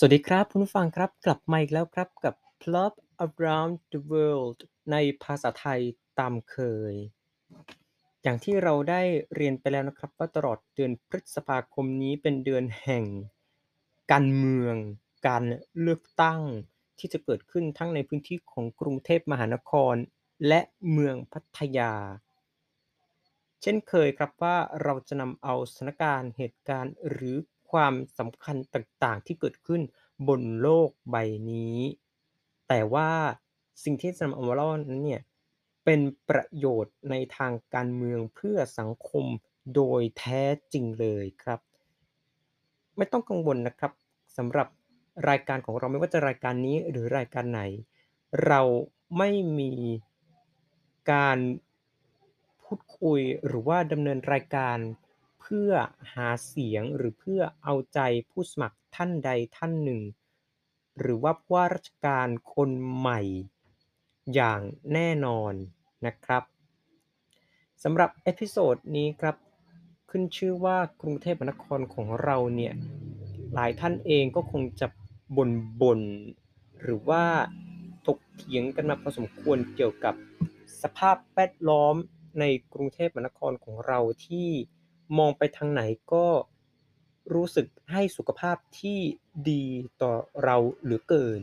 สวัสดีครับคุณผู้ฟังครับกลับมาอีกแล้วครับกับ Plot Around the World ในภาษาไทยตามเคย อย่างที่เราได้เรียนไปแล้วนะครับว่าตลอดเดือนพฤษภาคมนี้เป็นเดือนแห่ง การเมือง การเลือกตั้งที่จะเกิดขึ้นทั้งในพื้นที่ของกรุงเทพมหานคร และเมืองพัทยา เช่นเคยครับว่าเราจะนำเอาสถานการณ์เหตุการณ์หรือ ความสำคัญต่างๆ ที่เกิดขึ้นบนโลกใบนี้ แต่ว่าสิ่งที่จะนำเอามาเล่านั้นเนี่ยเป็นประโยชน์ในทางการเมืองเพื่อสังคมโดยแท้จริงเลยครับ ไม่ต้องกังวลนะครับสำหรับรายการของเราไม่ว่าจะรายการนี้หรือรายการไหน เราไม่มีการพูดคุยหรือว่าดำเนินรายการเพื่อหาเสียงหรือเพื่อเอาใจผู้สมัครท่านใดท่านหนึ่ง หรือว่าผู้ว่าราชการคนใหม่อย่างแน่นอนนะครับสำหรับ episode นี้ครับขึ้นชื่อว่ากรุงเทพมหานครของเราเนี่ยหลายท่านเองก็คงจะบ่นบนหรือว่าถกเถียงกันมาพอสมควรเกี่ยวกับสภาพแวดล้อมในกรุงเทพมหานครของเราที่ มองไปทางไหนก็รู้สึกให้สุขภาพที่ดีต่อเราเหลือเกิน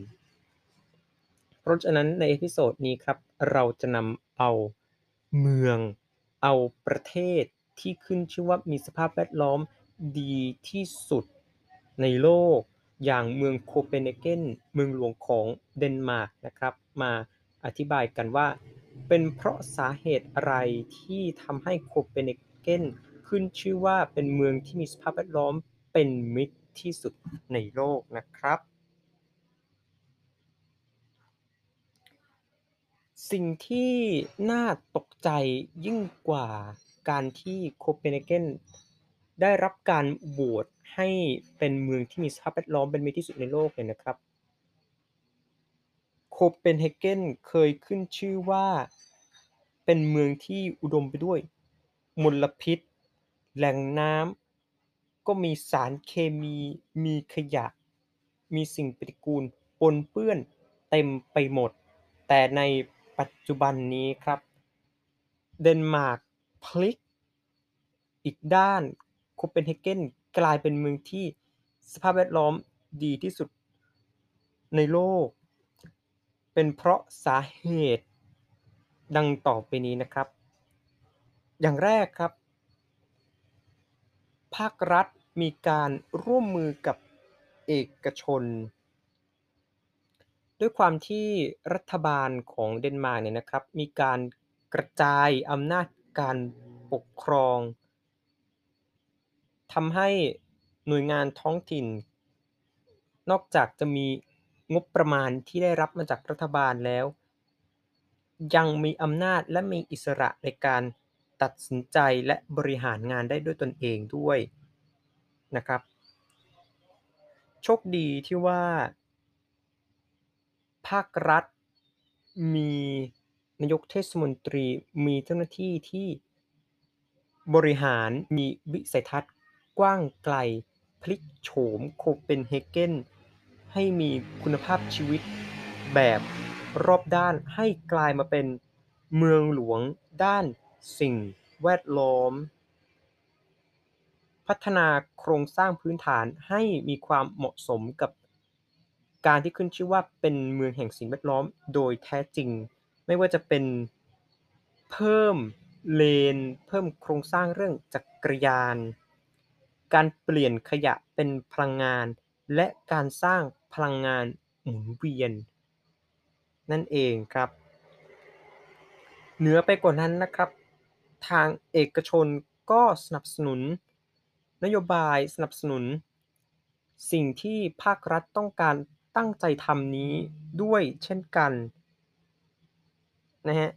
เพราะฉะนั้นใน episode นี้ครับ เราจะนำเอาเมือง เอาประเทศที่ขึ้นชื่อว่ามีสภาพแวดล้อมดีที่สุดในโลก อย่างเมืองโคเปนเฮเกนเมืองหลวงของเดนมาร์กนะครับ มาอธิบายกันว่า เป็นเพราะสาเหตุอะไรที่ทำให้โคเปนเฮเกน ขึ้นชื่อว่าเป็นเมืองที่มีสภาพแวดล้อมเป็นมิตรที่สุดในโลกนะครับ สิ่งที่น่าตกใจยิ่งกว่าการที่โคเปนเฮเกนได้รับการโหวตให้เป็นเมืองที่มีสภาพแวดล้อมเป็นมิตรที่สุดในโลกเลยนะครับโคเปนเฮเกนเคยขึ้นชื่อว่าเป็นเมืองที่อุดมไปด้วยมลพิษ แหล่งน้ำก็มีสารเคมี มีขยะ มีสิ่งปฏิกูลปนเปื้อนเต็มไปหมด แต่ในปัจจุบันนี้ครับ เดนมาร์กพลิก อีกด้านโคเปนเฮเกนกลายเป็นเมืองที่สภาพแวดล้อมดีที่สุดในโลก เป็นเพราะสาเหตุดังต่อไปนี้นะครับ อย่างแรกครับ ภาครัฐมีการร่วมมือกับเอกชน ด้วยความที่รัฐบาลของเดนมาร์กเนี่ยนะครับ มีการกระจายอำนาจการปกครองทำให้หน่วยงานท้องถิ่น นอกจากจะมีงบประมาณที่ได้รับมาจากรัฐบาลแล้ว ยังมีอำนาจและมีอิสระในการ ตัดสินใจและบริหารงานได้ด้วยตนเองด้วยนะครับ โชคดีที่ว่า ภาครัฐมีนายกเทศมนตรีมีเจ้าหน้าที่ที่บริหารมีวิสัยทัศน์กว้างไกล พลิกโฉมโคเปนเฮเกนให้มีคุณภาพชีวิตแบบรอบด้านให้กลายมาเป็นเมืองหลวงด้าน สิ่งแวดล้อม พัฒนาโครงสร้างพื้นฐานให้มีความเหมาะสมกับการที่ขึ้นชื่อว่าเป็นเมืองแห่งสิ่งแวดล้อมโดยแท้จริง ไม่ว่าจะเป็นเพิ่มเลน เพิ่มโครงสร้างเรื่องจักรยาน การเปลี่ยนขยะเป็นพลังงาน และการสร้างพลังงานหมุนเวียน นั่นเองครับ เหนือไปกว่านั้นนะครับ ทางเอกชนก็สนับสนุน นโยบายสนับสนุน สิ่งที่ภาครัฐต้องการตั้งใจทำนี้ด้วยเช่นกันนะฮะ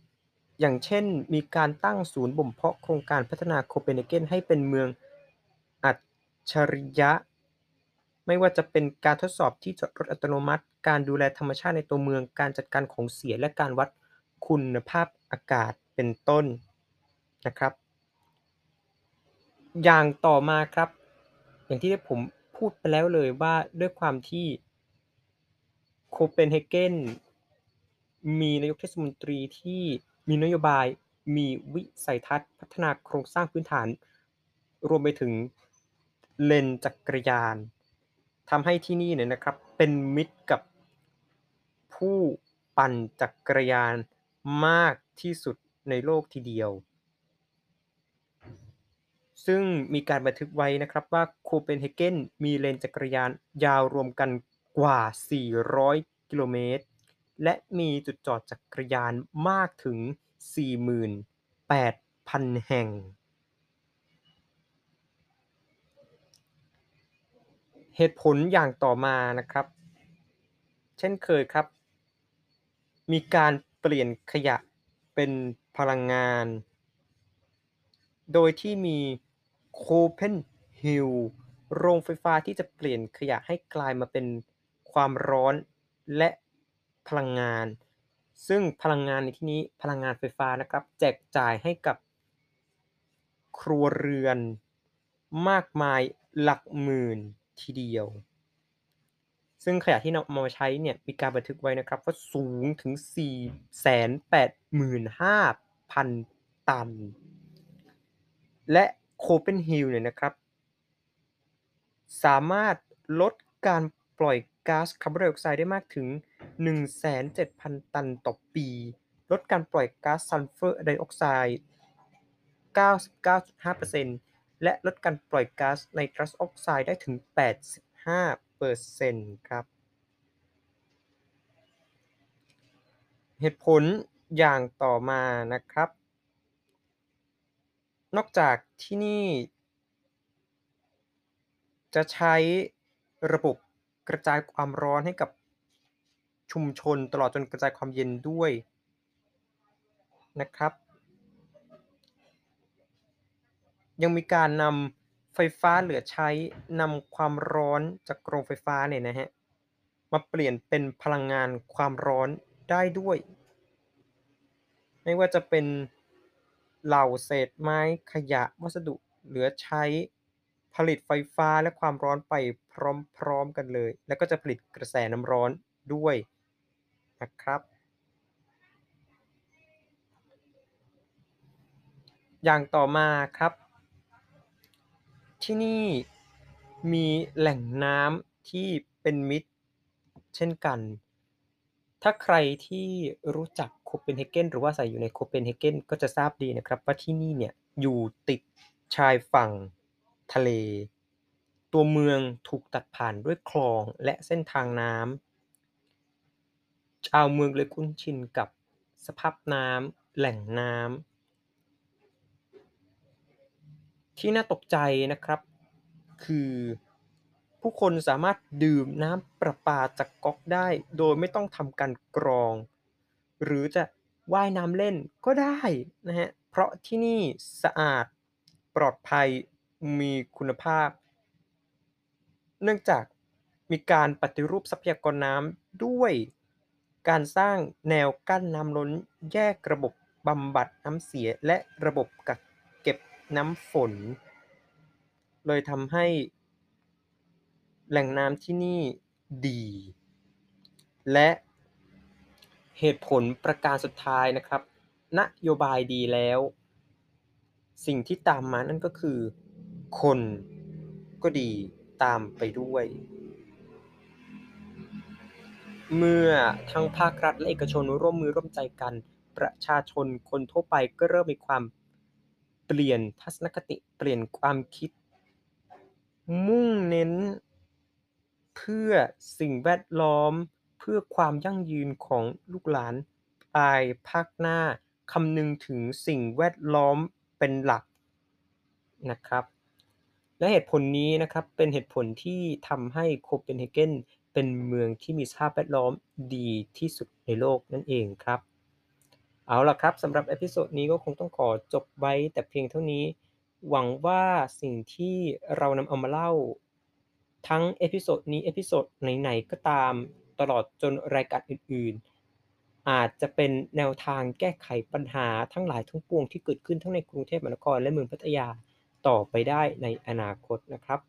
อย่างเช่นมีการตั้งศูนย์บ่มเพาะโครงการพัฒนาโคเปนเฮเกนให้เป็นเมืองอัจฉริยะ ไม่ว่าจะเป็นการทดสอบที่จอดรถอัตโนมัติ การดูแลธรรมชาติในตัวเมือง การจัดการของเสียและการวัดคุณภาพอากาศเป็นต้น นะครับ อย่างต่อมาครับ อย่างที่ผมพูดไปแล้วเลยว่าด้วยความที่โคเปนเฮเกนมีนายกเทศมนตรีที่มีนโยบายมีวิสัยทัศน์ พัฒนาโครงสร้างพื้นฐาน รวมไปถึงเลนจักรยานทำให้ที่นี่เนี่ยนะครับ เป็นมิตรกับผู้ปั่นจักรยานมากที่สุดในโลกทีเดียว ซึ่งมีการบันทึกไว้นะครับว่าโคเปนเฮเกนมีเลนจักรยานยาวรวมกันกว่า 400 กิโลเมตร และมีจุดจอดจักรยานมากถึง 48,000 แห่ง เหตุผลอย่างต่อมานะครับ เช่นเคยครับ มีการเปลี่ยนขยะเป็นพลังงาน โดยที่มี โคเพนฮิลโรงไฟฟ้าที่จะเปลี่ยนขยะให้กลายมาเป็นความร้อนและพลังงาน ซึ่งพลังงานในที่นี้พลังงานไฟฟ้านะครับ แจกจ่ายให้กับครัวเรือนมากมายหลักหมื่นทีเดียว ซึ่งขยะที่นำมาใช้เนี่ยมีการบันทึกไว้นะครับว่าสูงถึง 485,000 ตัน และ โคเปนฮิลเนี่ยนะครับ สามารถลดการปล่อยก๊าซคาร์บอนไดออกไซด์ได้มากถึง107,000 ตันต่อปี ลดการปล่อยก๊าซซัลเฟอร์ไดออกไซด์ 99.5%และลดการปล่อยก๊าซไนตรัสออกไซด์ได้ถึง 85%ครับ เหตุผลอย่างต่อมานะครับ นอกจากที่นี่ จะใช้ระบบกระจายความร้อนให้กับชุมชนตลอดจนกระจายความเย็นด้วยนะครับ ยังมีการนำไฟฟ้าเหลือใช้นำความร้อนจากโรงไฟฟ้าเนี่ยนะฮะมาเปลี่ยนเป็นพลังงานความร้อนได้ด้วย ไม่ว่าจะเป็น เหล่าเศษไม้ขยะวัสดุเหลือใช้ผลิตไฟฟ้าและความร้อนไปพร้อมๆกันเลย แล้วก็จะผลิตกระแสน้ำร้อนด้วยนะครับ อย่างต่อมาครับ ที่นี่มีแหล่งน้ำที่เป็นมิตร เช่นกัน ถ้าใครที่รู้จัก โคเปนเฮเกนหรือว่าอาศัยอยู่ในโคเปนเฮเกนก็จะทราบดีนะครับว่าที่นี่เนี่ยอยู่ติดชายฝั่งทะเล ตัวเมืองถูกตัดผ่านด้วยคลองและเส้นทางน้ำชาวเมืองเลยคุ้นชินกับสภาพน้ำแหล่งน้ำที่น่าตกใจนะครับคือผู้คนสามารถดื่มน้ำประปาจากก๊อกได้ โดยไม่ต้องทำการกรอง หรือจะว่ายน้ำเล่นก็ได้นะฮะเพราะที่นี่สะอาดปลอดภัยมีคุณภาพ เนื่องจากมีการปฏิรูปทรัพยากรน้ำด้วยการสร้างแนวกั้นน้ำล้นแยกระบบบำบัดน้ำเสียและระบบกักเก็บน้ำฝน เลยทำให้แหล่งน้ำที่นี่ดี และ เหตุผลประการสุดท้ายนะครับ นโยบายดีแล้ว สิ่งที่ตามมานั่นก็คือ คนก็ดีตามไปด้วย เมื่อทั้งภาครัฐและเอกชนร่วมมือร่วมใจกัน ประชาชนคนทั่วไปก็เริ่มมีความเปลี่ยนทัศนคติเปลี่ยนความคิด มุ่งเน้น เพื่อสิ่งแวดล้อม เพื่อความยั่งยืนของลูกหลานภายภาคหน้าคำนึงถึงสิ่งแวดล้อมเป็นหลักนะครับ และเหตุผลนี้นะครับเป็นเหตุผลที่ทำให้โคเปนเฮเกนเป็นเมืองที่มีสภาพแวดล้อมดีที่สุดในโลกนั่นเองครับ เอาล่ะครับสำหรับ episode นี้ก็คงต้องขอจบไว้แต่เพียงเท่านี้ หวังว่าสิ่งที่เรานำเอามาเล่า ทั้ง episode นี้ episode ไหนๆก็ตาม ตลอดจนรายการอื่นๆ อาจจะเป็นแนวทางแก้ไขปัญหาทั้งหลายทั้งปวงที่เกิดขึ้นทั้งในกรุงเทพมหานครและเมืองพัทยาต่อไปได้ในอนาคตนะครับ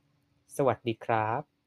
สวัสดีครับ